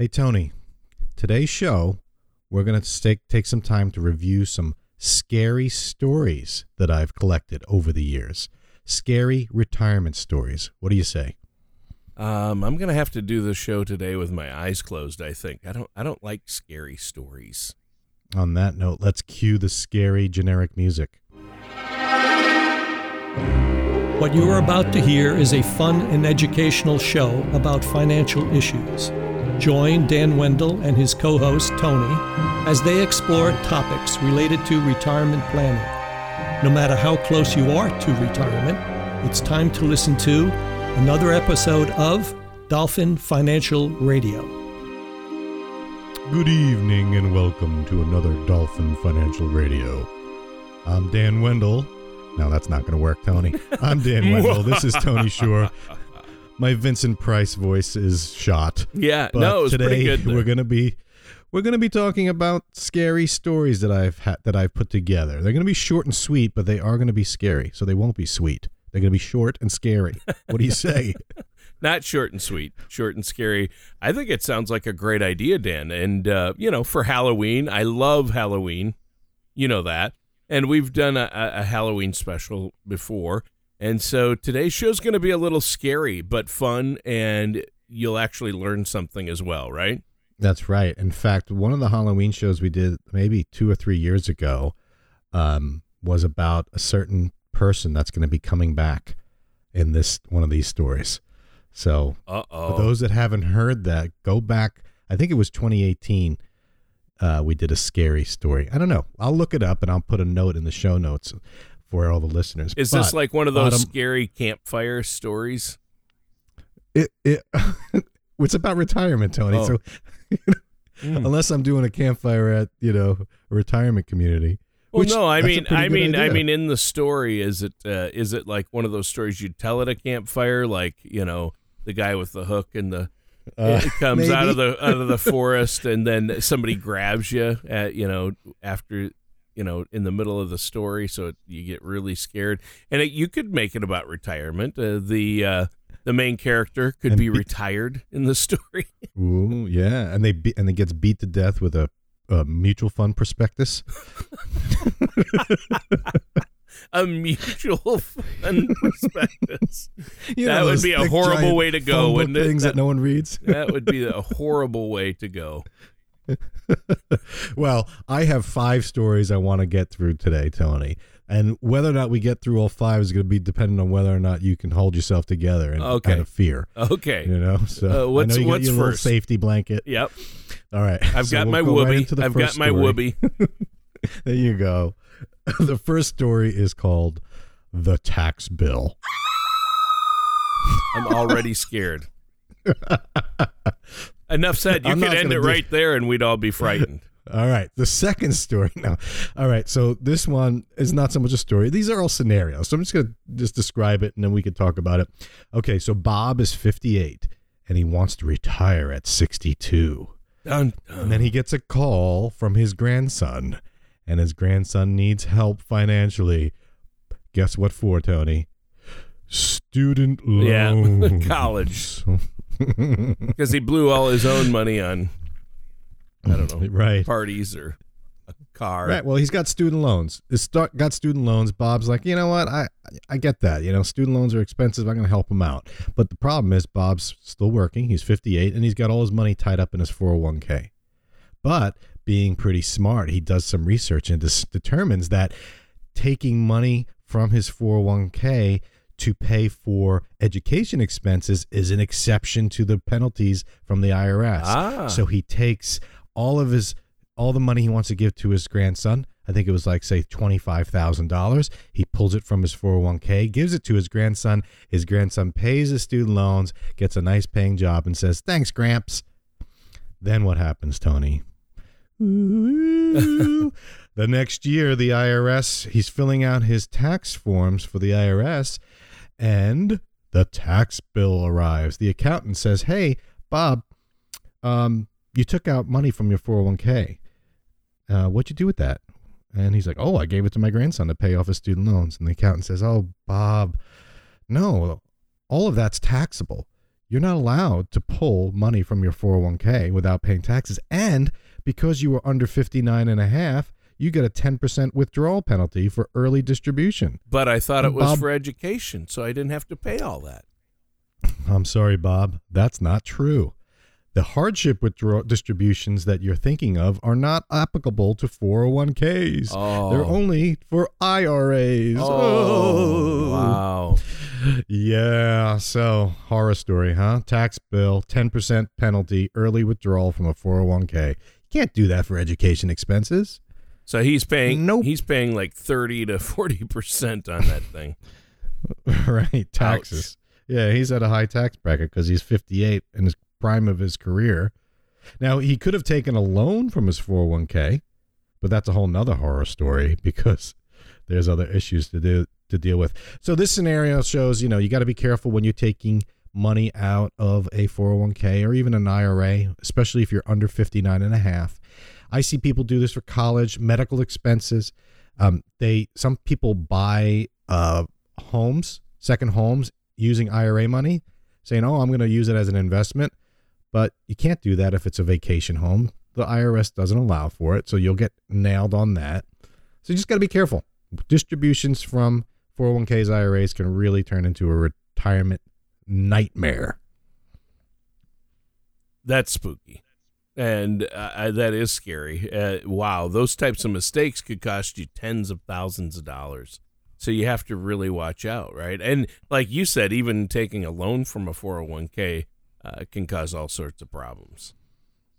Hey, Tony, today's show, we're going to take, take some time to review some scary stories that I've collected over the years. Scary retirement stories. What do you say? Um, I'm gonna have to do the show today with my eyes closed. I think I don't. I don't like scary stories. On that note, let's cue the scary generic music. What you are about to hear is a fun and educational show about financial issues. Join Dan Wendell and his co host Tony as they explore topics related to retirement planning. No matter how close you are to retirement, it's time to listen to another episode of Dolphin Financial Radio. Good evening and welcome to another Dolphin Financial Radio. I'm Dan Wendell. No, that's not going to work, Tony. I'm Dan Wendell. This is Tony Shore. My Vincent Price voice is shot. Yeah, But no, today pretty good. we're going to be we're to be talking about scary stories that I've had that I've put together. They're going to be short and sweet, but they are going to be scary. So they won't be sweet. They're going to be short and scary. What do you say? Not short and sweet, short and scary. I think it sounds like a great idea, Dan. And uh, you know, for Halloween, I love Halloween. You know that, and we've done a a Halloween special before. And so today's show's going to be a little scary, but fun, and you'll actually learn something as well, right? That's right. In fact, one of the Halloween shows we did maybe two or three years ago um, was about a certain person that's going to be coming back in this one of these stories. So Uh for those that haven't heard that, go back. I think it was 2018. Uh, we did a scary story. I don't know. I'll look it up and I'll put a note in the show notes for all the listeners. Is this like one of those bottom- scary campfire stories? it? it it's about retirement, Tony. Oh. So Mm. unless I'm doing a campfire at you know a retirement community. Well, which- no, I mean, I mean, I mean, in the story, is it uh, is it like one of those stories you'd tell at a campfire, like you know, the guy with the hook and the Uh, it comes out of the out of the forest, and then somebody grabs you at you know after you know in the middle of the story, so it, you get really scared. And it, you could make it about retirement. Uh, the uh, the main character could be be- retired in the story. Ooh, yeah, and they be- and it gets beat to death with a, a mutual fund prospectus. a mutual fund prospectus. You That know, would be a horrible way to go, wouldn't it? Things that That- no one reads. That would be a horrible way to go. well, I have five stories I want to get through today, Tony. And whether or not we get through all five is going to be dependent on whether or not you can hold yourself together and Okay. out of fear. Okay. You know, so Uh, what's- I know you what's got your first? safety blanket. Yep. All right, I've so got we'll my go whoopee. the I've got my story. whoopee. There you go. the first story is called "The Tax Bill." I'm already scared. Enough said. You I'm could end gonna it right there and we'd all be frightened. All right, the second story now. All right, so this one is not so much a story. These are all scenarios. So I'm just going to just describe it and then we could talk about it. Okay, so Bob is 58 and he wants to retire at 62. Dun, And then he gets a call from his grandson and his grandson needs help financially. Guess what for, Tony? Student Yeah, college. Because he blew all his own money on, I don't know, right. parties or a car. Right. Well, he's got student loans. He's got student loans. Bob's like, you know what? I I get that. You know, student loans are expensive. I'm going to help him out. But the problem is, Bob's still working. He's 58, and he's got all his money tied up in his 401k. But being pretty smart, he does some research and dis- determines that taking money from his 401k to pay for education expenses is an exception to the penalties from the IRS. Ah. So he takes all of his all the money he wants to give to his grandson. I think it was like say $25,000. He pulls it from his 401k, gives it to his grandson. His grandson pays his student loans, gets a nice paying job and says, "Thanks, Gramps." Then what happens, Tony? The next year, the IRS, he's filling out his tax forms for the IRS, and the tax bill arrives. The accountant says, Hey, Bob, um, you took out money from your 401k. Uh, what'd you do with that? And he's like, Oh, I gave it to my grandson to pay off his student loans. And the accountant says, Oh, Bob, no, all of that's taxable. you're not allowed to pull money from your 401k without paying taxes. And because you were under 59 and a half, you get a 10% withdrawal penalty for early distribution. But I thought And it was Bob- for education, so I didn't have to pay all that. I'm sorry, Bob. That's not true. The hardship withdrawal distributions that you're thinking of are not applicable to 401ks. Oh. They're only for IRAs. Oh, oh, wow. Yeah, so horror story, huh? Tax bill, 10% penalty, early withdrawal from a 401k. You can't do that for education expenses. So he's paying Nope. he's paying like 30 to 40% on that thing. right, taxes. Yeah, he's at a high tax bracket because he's 58 in his prime of his career. Now, he could have taken a loan from his 401k, but that's a whole nother horror story because there's other issues to do to deal with. So this scenario shows, you know, you got to be careful when you're taking money out of a 401k or even an IRA, especially if you're under 59 and a half. I see people do this for college, medical expenses. Um, they some people buy uh, homes, second homes using IRA money, saying, "Oh, I'm going to use it as an investment." But you can't do that if it's a vacation home. The IRS doesn't allow for it, so you'll get nailed on that. So you just got to be careful. Distributions from 401ks, IRAs can really turn into a retirement nightmare. That's spooky. And uh, uh, that is scary. Uh, wow, those types of mistakes could cost you tens of thousands of dollars. So you have to really watch out, right? And like you said, even taking a loan from a 401k uh, can cause all sorts of problems.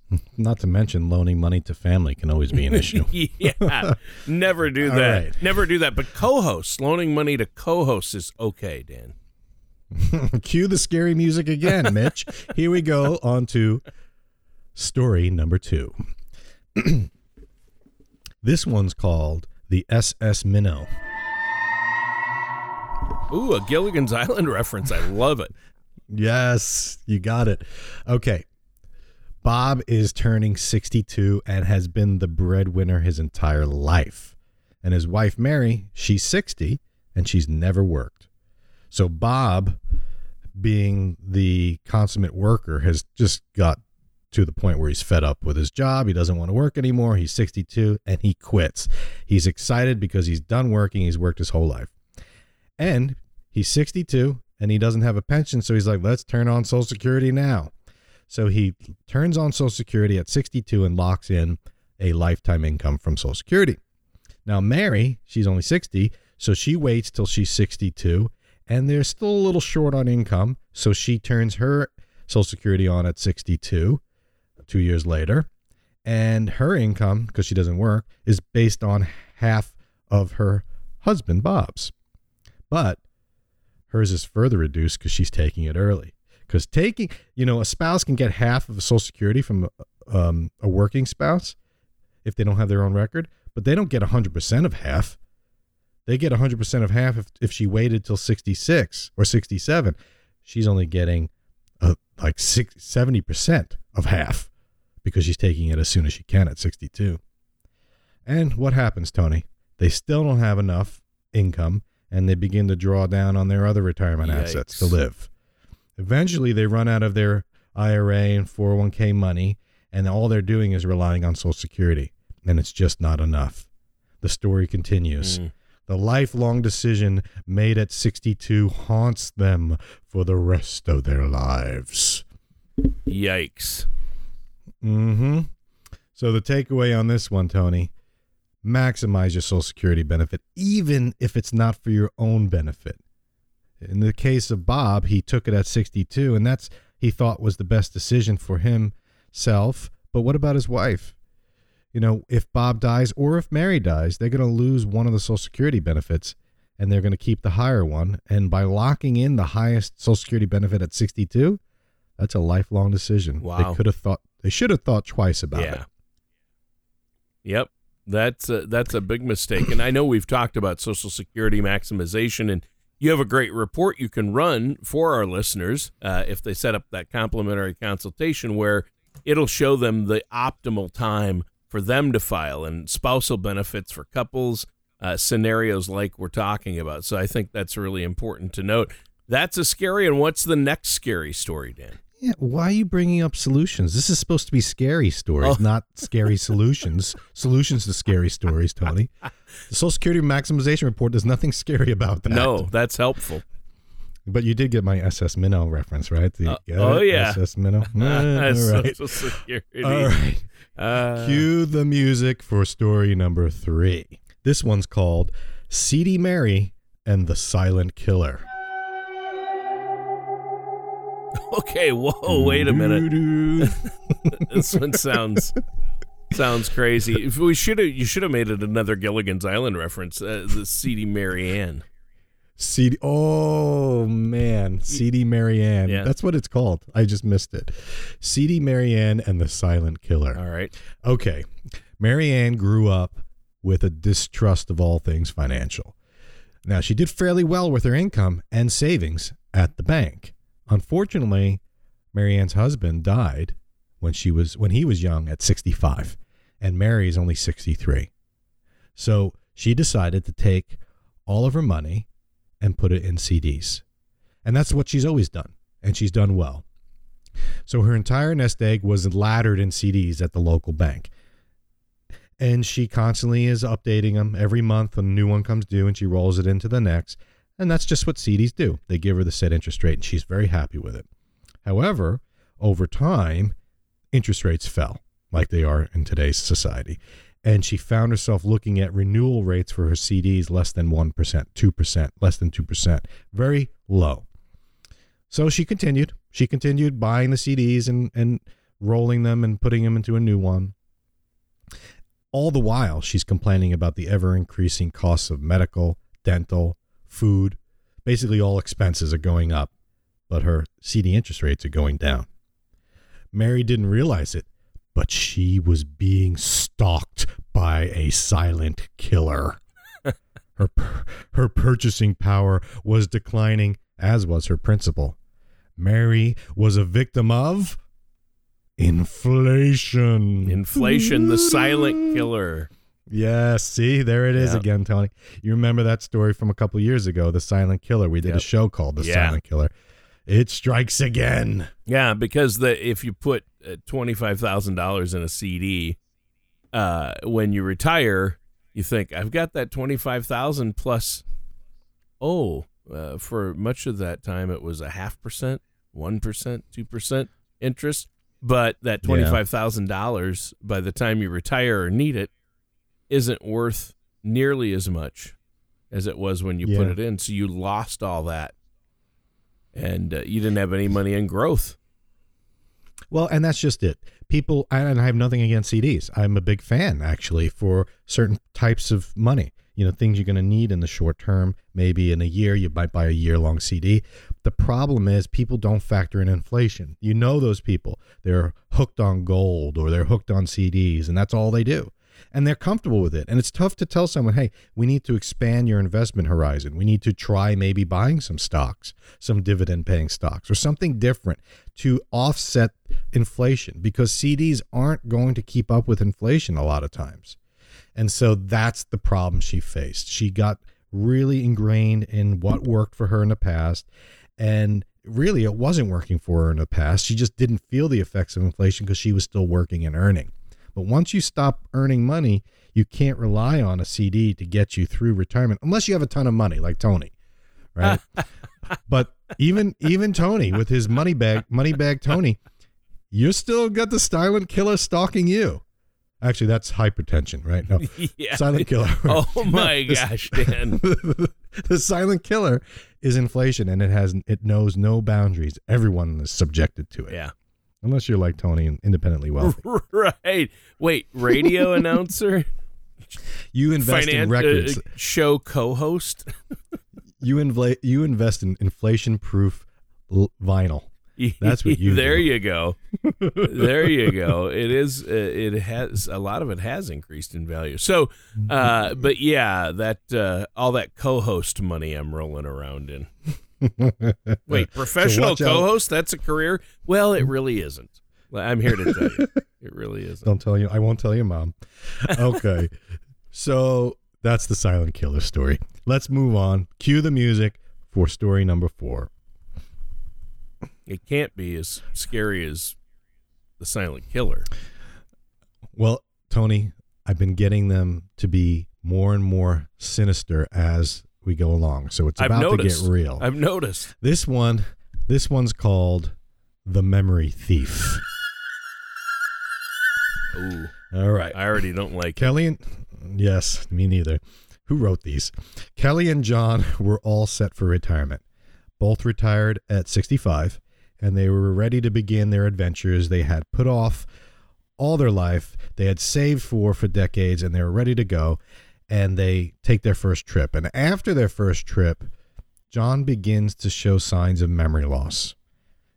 Not to mention loaning money to family can always be an issue. yeah, never do that. right. Never do that. But co-hosts, loaning money to co-hosts is okay, Dan. Cue the scary music again, Mitch. Here we go on to story number two. this one's called the SS Minnow. Ooh, a Gilligan's Island reference. I love it. Yes, you got it. Okay. Bob is turning 62 and has been the breadwinner his entire life. And his wife, Mary, she's 60 and she's never worked. So Bob, being the consummate worker, has just got to the point where he's fed up with his job. He doesn't want to work anymore. He's 62 and he quits. He's excited because he's done working. He's worked his whole life. And he's 62 and he doesn't have a pension. So he's like, let's turn on Social Security now. So he turns on Social Security at 62 and locks in a lifetime income from Social Security. Now, Mary, she's only 60, so she waits till she's 62, and they're still a little short on income. So she turns her Social Security on at 62, two years later, and her income, because she doesn't work, is based on half of her husband, Bob's. But hers is further reduced because she's taking it early. Because taking, you know, a spouse can get half of Social Security from um, a working spouse if they don't have their own record, but they don't get 100% of half. They get 100% of half if, if she waited till 66 or 67. She's only getting uh, like six, 70% of half because she's taking it as soon as she can at 62. And what happens, Tony? They still don't have enough income and they begin to draw down on their other retirement assets to live. Eventually, they run out of their IRA and 401k money, and all they're doing is relying on Social Security, and it's just not enough. The story continues. Mm. The lifelong decision made at 62 haunts them for the rest of their lives. Yikes. Mm-hmm. So the takeaway on this one, Tony, maximize your Social Security benefit, even if it's not for your own benefit. In the case of Bob, he took it at 62, and that's he thought was the best decision for himself. But what about his wife? You know, if Bob dies or if Mary dies, they're going to lose one of the Social Security benefits and they're going to keep the higher one. And by locking in the highest Social Security benefit at 62, that's a lifelong decision. Wow. They could have thought, they should have thought twice about yeah. it. Yep. That's a, that's a big mistake. And I know we've talked about Social Security maximization, and you have a great report you can run for our listeners uh, if they set up that complimentary consultation where it'll show them the optimal time for them to file and spousal benefits for couples, uh, scenarios like we're talking about. So I think that's really important to note. That's a scary. And what's the next scary story, Dan? Yeah, why are you bringing up solutions? This is supposed to be scary stories, Oh. not scary solutions. solutions to scary stories, Tony. The Social Security maximization report does nothing scary about that. No, that's helpful. But you did get my SS Minnow reference, right? The- Uh, oh, it? yeah. SS Minnow. Eh, all right. Social Security. All right. Uh, Cue the music for story number three. This one's called Seedy Mary and the Silent Killer. okay. Whoa. Wait a minute. This one sounds sounds crazy. If we should have. You should have made it another Gilligan's Island reference. Uh, the seedy Marianne. CD. Oh man, CD Marianne. Yeah. That's what it's called. I just missed it. CD Marianne and the Silent Killer. All right. Okay, Marianne grew up with a distrust of all things financial. Now she did fairly well with her income and savings at the bank. Unfortunately, Marianne's husband died when she was when he was young at 65, and Mary is only 63. So she decided to take all of her money and put it in CDs. And that's what she's always done. And she's done well. So her entire nest egg was laddered in CDs at the local bank. And she constantly is updating them. Every month, a new one comes due and she rolls it into the next. And that's just what CDs do. They give her the set interest rate and she's very happy with it. However, over time, interest rates fell like they are in today's society. And she found herself looking at renewal rates for her CDs less than 1%, 2%, less than 2%, very low. So she continued. She continued buying the CDs and, and rolling them and putting them into a new one. All the while, she's complaining about the ever increasing costs of medical, dental, food. Basically, all expenses are going up, but her CD interest rates are going down. Mary didn't realize it, but she was being stalked by a silent killer. her her purchasing power was declining, as was her principal. Mary was a victim of inflation. Inflation, the silent killer. Yes, see, there it is Yeah. again, Tony. You remember that story from a couple years ago, The Silent Killer. We did a show called The Yeah. Silent Killer. It strikes again. Yeah, because the if you put uh, twenty five thousand dollars in a CD, uh, when you retire, you think I've got that twenty five thousand plus. Oh, uh, for much of that time, it was a half percent, one percent, two percent interest. But that twenty five thousand dollars, by the time you retire or need it, isn't worth nearly as much as it was when you put it in. So you lost all that, and uh, you didn't have any money in growth. Well, and that's just it. People, and I have nothing against CDs. I'm a big fan, actually, for certain types of money. You know, things you're going to need in the short term. Maybe in a year, you might buy a year long CD. The problem is people don't factor in inflation. You know, those people, they're hooked on gold or they're hooked on CDs, and that's all they do. And they're comfortable with it. And it's tough to tell someone, hey, we need to expand your investment horizon. We need to try maybe buying some stocks, some dividend paying stocks, or something different to offset inflation because CDs aren't going to keep up with inflation a lot of times. And so that's the problem she faced. She got really ingrained in what worked for her in the past. And really, it wasn't working for her in the past. She just didn't feel the effects of inflation because she was still working and earning. But once you stop earning money, you can't rely on a CD to get you through retirement unless you have a ton of money, like Tony, right? but even even Tony with his money bag, money bag Tony, you still got the silent killer stalking you. Actually, that's hypertension, right? No, yeah. silent killer. Oh my This- gosh, Dan. the silent killer is inflation, and it has it knows no boundaries. Everyone is subjected to it, Yeah. Unless you're like Tony and independently wealthy. Right. Wait, radio announcer, You invest finan- in records. uh, show co-host. you invla- You invest in inflation-proof l- vinyl. That's what you There do. you go. there you go. It is. Uh, it has a lot of it has increased in value. So, uh, but yeah, that uh, all that co-host money I'm rolling around in. Wait, professional out. co-host? That's a career? Well, it really isn't. I'm here to tell you, it really isn't. Don't tell you. I won't tell you, mom. Okay. so that's the silent killer story. Let's move on. Cue the music for story number four. it can't be as scary as the Silent Killer. Well, Tony, I've been getting them to be more and more sinister as we go along. So it's about to get real. I've noticed. This one, this one's called The Memory Thief. Ooh, All right. I already don't like. Kelly and yes, me neither. Who wrote these? Kelly and John were all set for retirement. Both retired at 65 and they were ready to begin their adventures they had put off all their life. They had saved for for decades and they were ready to go and they take their first trip. And after their first trip, John begins to show signs of memory loss.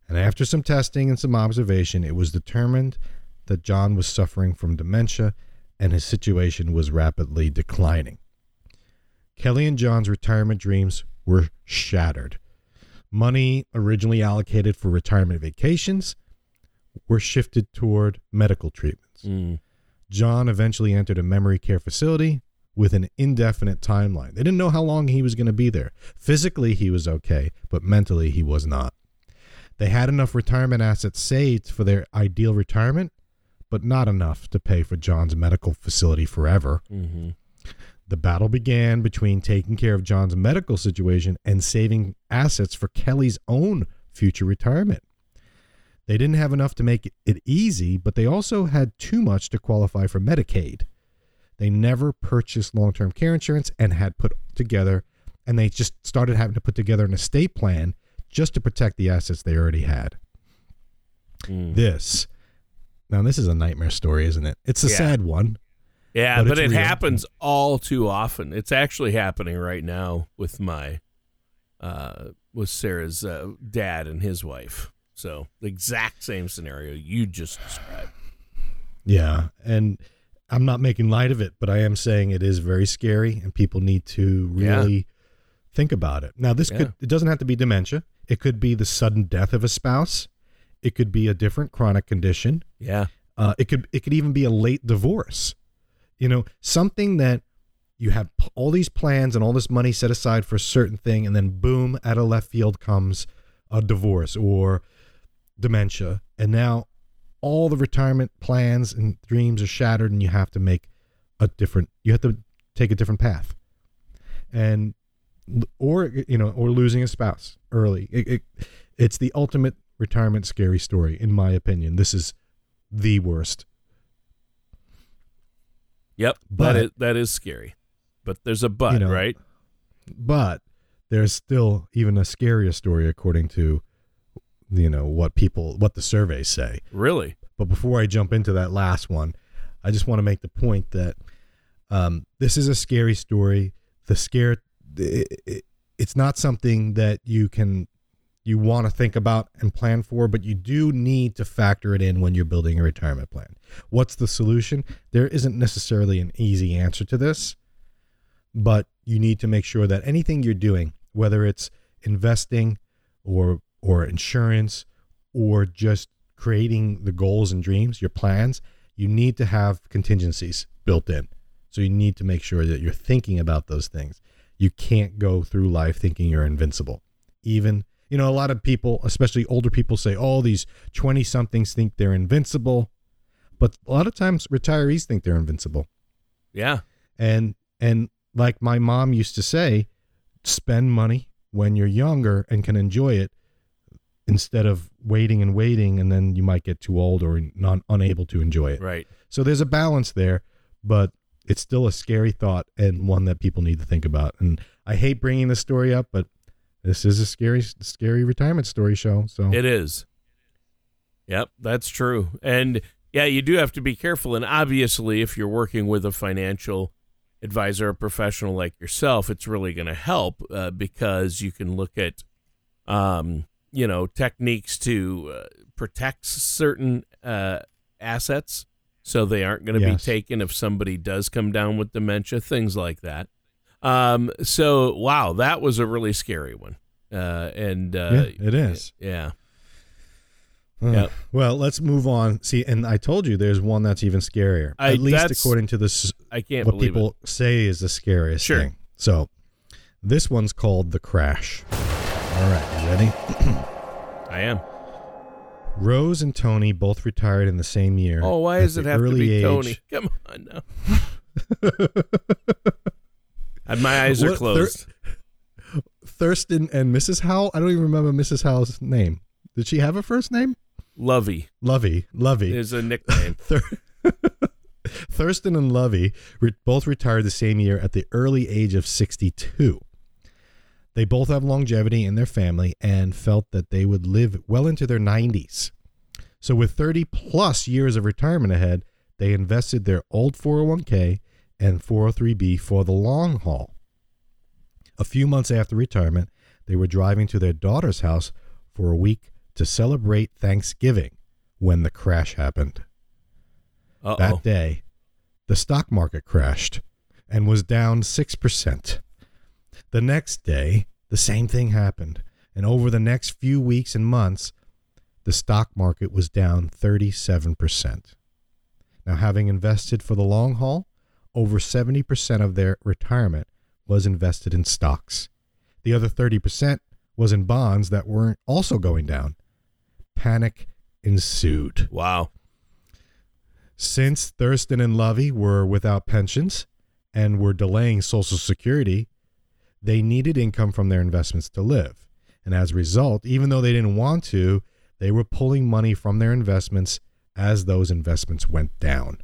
And after some testing and some observation, it was determined that John was suffering from dementia and his situation was rapidly declining. Kelly and John's retirement dreams were shattered. Money originally allocated for retirement vacations were shifted toward medical treatments. Mm. John eventually entered a memory care facility with an indefinite timeline. They didn't know how long he was going to be there. Physically, he was okay, but mentally, he was not. They had enough retirement assets saved for their ideal retirement, but not enough to pay for John's medical facility forever. hmm The battle began between taking care of John's medical situation and saving assets for Kelly's own future retirement. They didn't have enough to make it easy, but they also had too much to qualify for Medicaid. They never purchased long term care insurance and had put together, and they just started having to put together an estate plan just to protect the assets they already had. Mm. This, now, this is a nightmare story, isn't it? It's a Yeah. sad one. Yeah, But but, it real. happens all too often. It's actually happening right now with my, uh, with Sarah's uh, dad and his wife. So the exact same scenario you just described. Yeah, and I'm not making light of it, but I am saying it is very scary, and people need to Yeah. really think about it. Now, this Yeah. could it doesn't have to be dementia. It could be the sudden death of a spouse. It could be a different chronic condition. Yeah. Uh, it could it could even be a late divorce. You know, something that you have all these plans and all this money set aside for a certain thing, and then boom, out of left field comes a divorce or dementia, and now all the retirement plans and dreams are shattered, and you have to make a different. You have to take a different path, and or you know, or losing a spouse early. It, it, it's the ultimate retirement scary story, in my opinion. This is the worst. Yep. But- that is that is scary. But there's a but, You know, right? but there's still even a scarier story according to you know what people what the surveys say. Really? but before i jump into that last one i just want to make the point that um, this is a scary story. The scare it, it, it's not something that you can you want to think about and plan for but you do need to factor it in when you're building a retirement plan. What's the solution? There isn't necessarily an easy answer to this but you need to make sure that anything you're doing whether it's investing or or insurance or just creating the goals and dreams your plans you need to have contingencies built in. So you need to make sure that you're thinking about those things. You can't go through life thinking you're invincible. Even you know a lot of people especially older people say oh these 20 somethings think they're invincible. But a lot of times retirees think they're invincible. Yeah. and and like my mom used to say spend money when you're younger and can enjoy it instead of waiting and waiting and then you might get too old or not unable to enjoy it Right. so there's a balance there but it's still a scary thought and one that people need to think about and i hate bringing this story up but this is a scary scary retirement story show so It is. Yep, that's true. And yeah, you do have to be careful. And obviously, if you're working with a financial advisor, a professional like yourself, it's really going to help uh, because you can look at, um, you know, techniques to uh, protect certain uh, assets so they aren't going to Yes. be taken if somebody does come down with dementia, things like that. Um, so, wow, that was a really scary one. Uh, and uh, yeah, it is yeah. Yep. well let's move on see and i told you there's one that's even scarier I- at least according to this I can't what people say is the scariest Sure. thing. So, this one's called the crash. All right, you ready? I am. Rose and Tony both retired in the same year. Oh, why does it have to be age- Tony? Come on now. My eyes are What- closed. Thurston and Mrs. Howell. I don't even remember Mrs. Howell's name. Did she have a first name? Lovey Lovey. Lovey. is a nickname. Thur- Thurston and Lovey re- both retired the same year at the early age of 62. They both have longevity in their family and felt that they would live well into their 90s. So, with 30 plus years of retirement ahead, they invested their old 401k and 403b for the long haul. A few months after retirement, they were driving to their daughter's house for a week to celebrate Thanksgiving when the crash happened. Uh That day, the stock market crashed and was down 6%. The next day, the same thing happened. And over the next few weeks and months, the stock market was down 37%. Now, having invested for the long haul, over 70% of their retirement was invested in stocks. The other 30% was in bonds that weren't also going down. Panic ensued. Wow. Since Thurston and Lovey were without pensions and were delaying Social Security, they needed income from their investments to live. And as a result, even though they didn't want to, they were pulling money from their investments as those investments went down.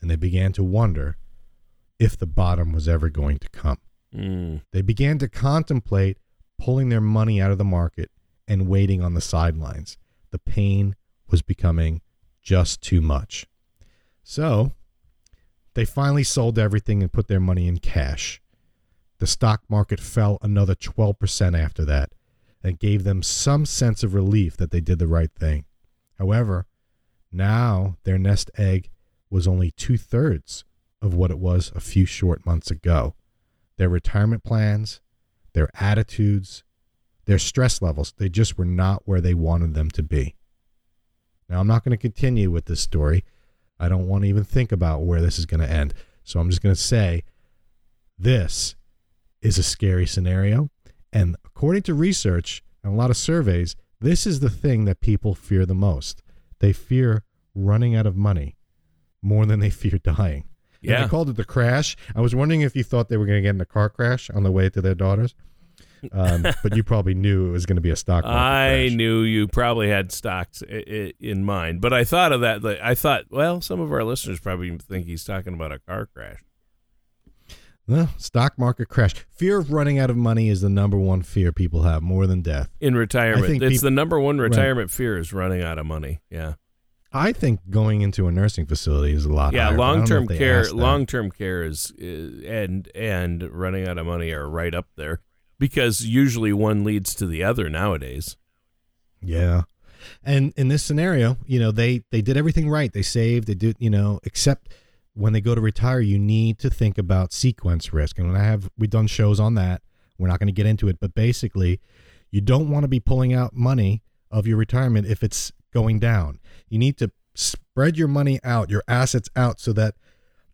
And they began to wonder if the bottom was ever going to come. Mm. They began to contemplate pulling their money out of the market and waiting on the sidelines. The pain was becoming just too much. So they finally sold everything and put their money in cash. The stock market fell another 12% after that and gave them some sense of relief that they did the right thing. However, now their nest egg was only two thirds of what it was a few short months ago their retirement plans, their attitudes, their stress levels, they just were not where they wanted them to be. Now, I'm not going to continue with this story. I don't want to even think about where this is going to end. So I'm just going to say this is a scary scenario. And according to research and a lot of surveys, this is the thing that people fear the most. They fear running out of money more than they fear dying. And I Yeah. called it the crash. I was wondering if you thought they were going to get in a car crash on the way to their daughters. Um, but you probably knew it was going to be a stock market I crash. knew you probably had stocks i- i- in mind, but I thought of that. like, I thought, well, some of our listeners probably think he's talking about a car crash. No, stock market crash. Fear of running out of money is the number one fear people have more than death. In retirement, it's peop- the number one Right. retirement fear is running out of money. Yeah, I think going into a nursing facility is a lot. yeah. higher, but I don't know Long term care, long term care is, is and and running out of money are right up there because usually one leads to the other nowadays. Yeah. And in this scenario, you know, they they did everything right. They saved, they did, you know, except when they go to retire, you need to think about sequence risk. And when I have we've done shows on that. We're not going to get into it, but basically, you don't want to be pulling out money of your retirement if it's going down. You need to spread your money out, your assets out so that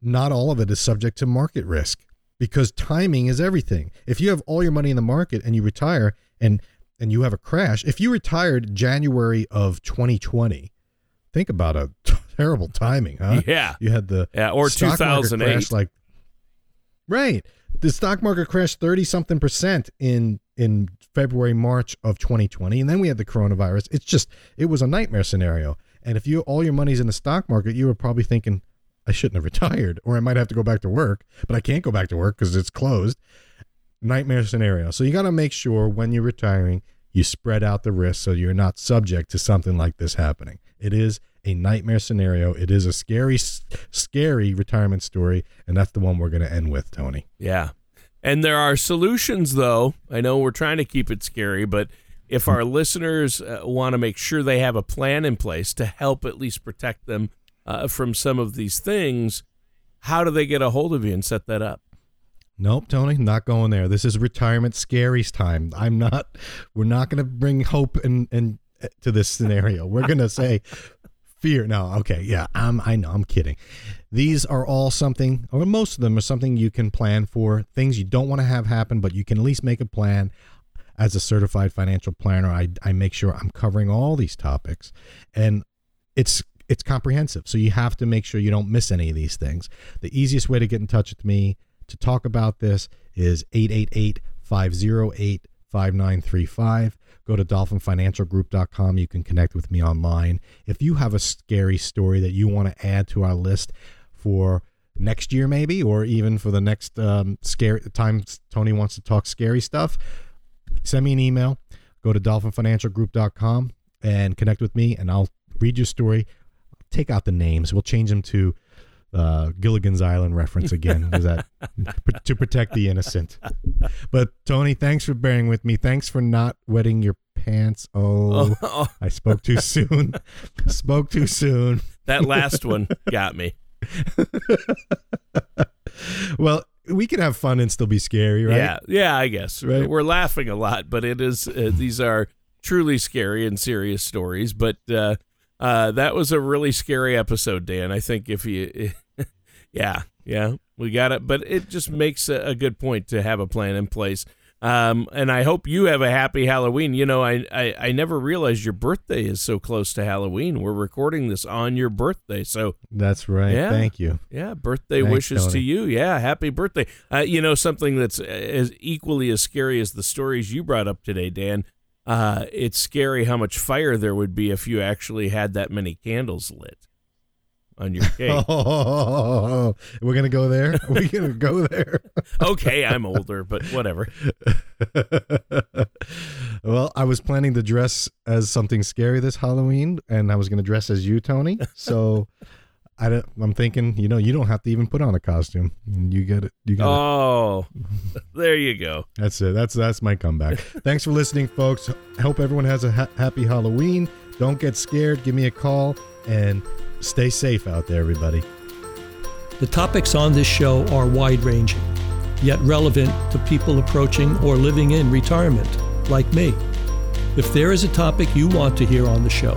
not all of it is subject to market risk because timing is everything. If you have all your money in the market and you retire and and you have a crash, if you retired January of 2020, think about a terrible timing, huh? Yeah, You had the yeah, or two market crash like right. The stock market crashed 30 something percent in in February March of 2020 and then we had the coronavirus. It's just it was a nightmare scenario. And if you all your money's in the stock market, you were probably thinking I shouldn't have retired or I might have to go back to work, but I can't go back to work cuz it's closed. Nightmare scenario. So you got to make sure when you're retiring you spread out the risk so you're not subject to something like this happening. It is a nightmare scenario. It is a scary, scary retirement story, and that's the one we're going to end with, Tony. Yeah. And there are solutions, though. I know we're trying to keep it scary, but if our listeners uh, want to make sure they have a plan in place to help at least protect them uh, from some of these things, how do they get a hold of you and set that up? Nope, Tony, not going there. This is retirement scaries time. I'm not. We're not going to bring hope and and to this scenario. We're going to say fear. No, okay, yeah. I'm. I know. I'm kidding. These are all something, or most of them are something you can plan for. Things you don't want to have happen, but you can at least make a plan. as a certified financial planner, I, I make sure I'm covering all these topics. And it's it's comprehensive. So you have to make sure you don't miss any of these things. The easiest way to get in touch with me to talk about this is 888 508 5935. Go to dolphinfinancialgroup.com. You can connect with me online. If you have a scary story that you want to add to our list for next year, maybe, or even for the next um, scary time Tony wants to talk scary stuff, send me an email. Go to dolphinfinancialgroup.com and connect with me, and I'll read your story. Take out the names. We'll change them to uh, Gilligan's Island reference again, is that to protect the innocent. But Tony, thanks for bearing with me. Thanks for not wetting your pants. Oh, oh. I spoke too soon. spoke too soon. That last one got me. well, we can have fun and still be scary, right? Yeah, yeah, I guess. Right? We're laughing a lot, but it is uh, these are truly scary and serious stories. But uh, uh, that was a really scary episode, Dan. I think if you, yeah, yeah, we got it. But it just makes a, a good point to have a plan in place. Um, and I hope you have a happy Halloween. You know, I, I, I never realized your birthday is so close to Halloween. We're recording this on your birthday, so that's right. Yeah, Thank you. Yeah, birthday Thanks, wishes Tony. to you. Yeah, happy birthday. Uh, you know, something that's as equally as scary as the stories you brought up today, Dan. Uh, it's scary how much fire there would be if you actually had that many candles lit on your cake. Oh, we're gonna go there. We're we gonna go there? okay, I'm older, but whatever. well, I was planning to dress as something scary this Halloween, and I was gonna dress as you, Tony. So. I don't, I'm thinking, you know, you don't have to even put on a costume. You get it. You got Oh, there you go. That's it. That's that's my comeback. Thanks for listening, folks. Hope everyone has a ha- happy Halloween. Don't get scared. Give me a call and Stay safe out there, everybody. The topics on this show are wide ranging, yet relevant to people approaching or living in retirement, like me. If there is a topic you want to hear on the show,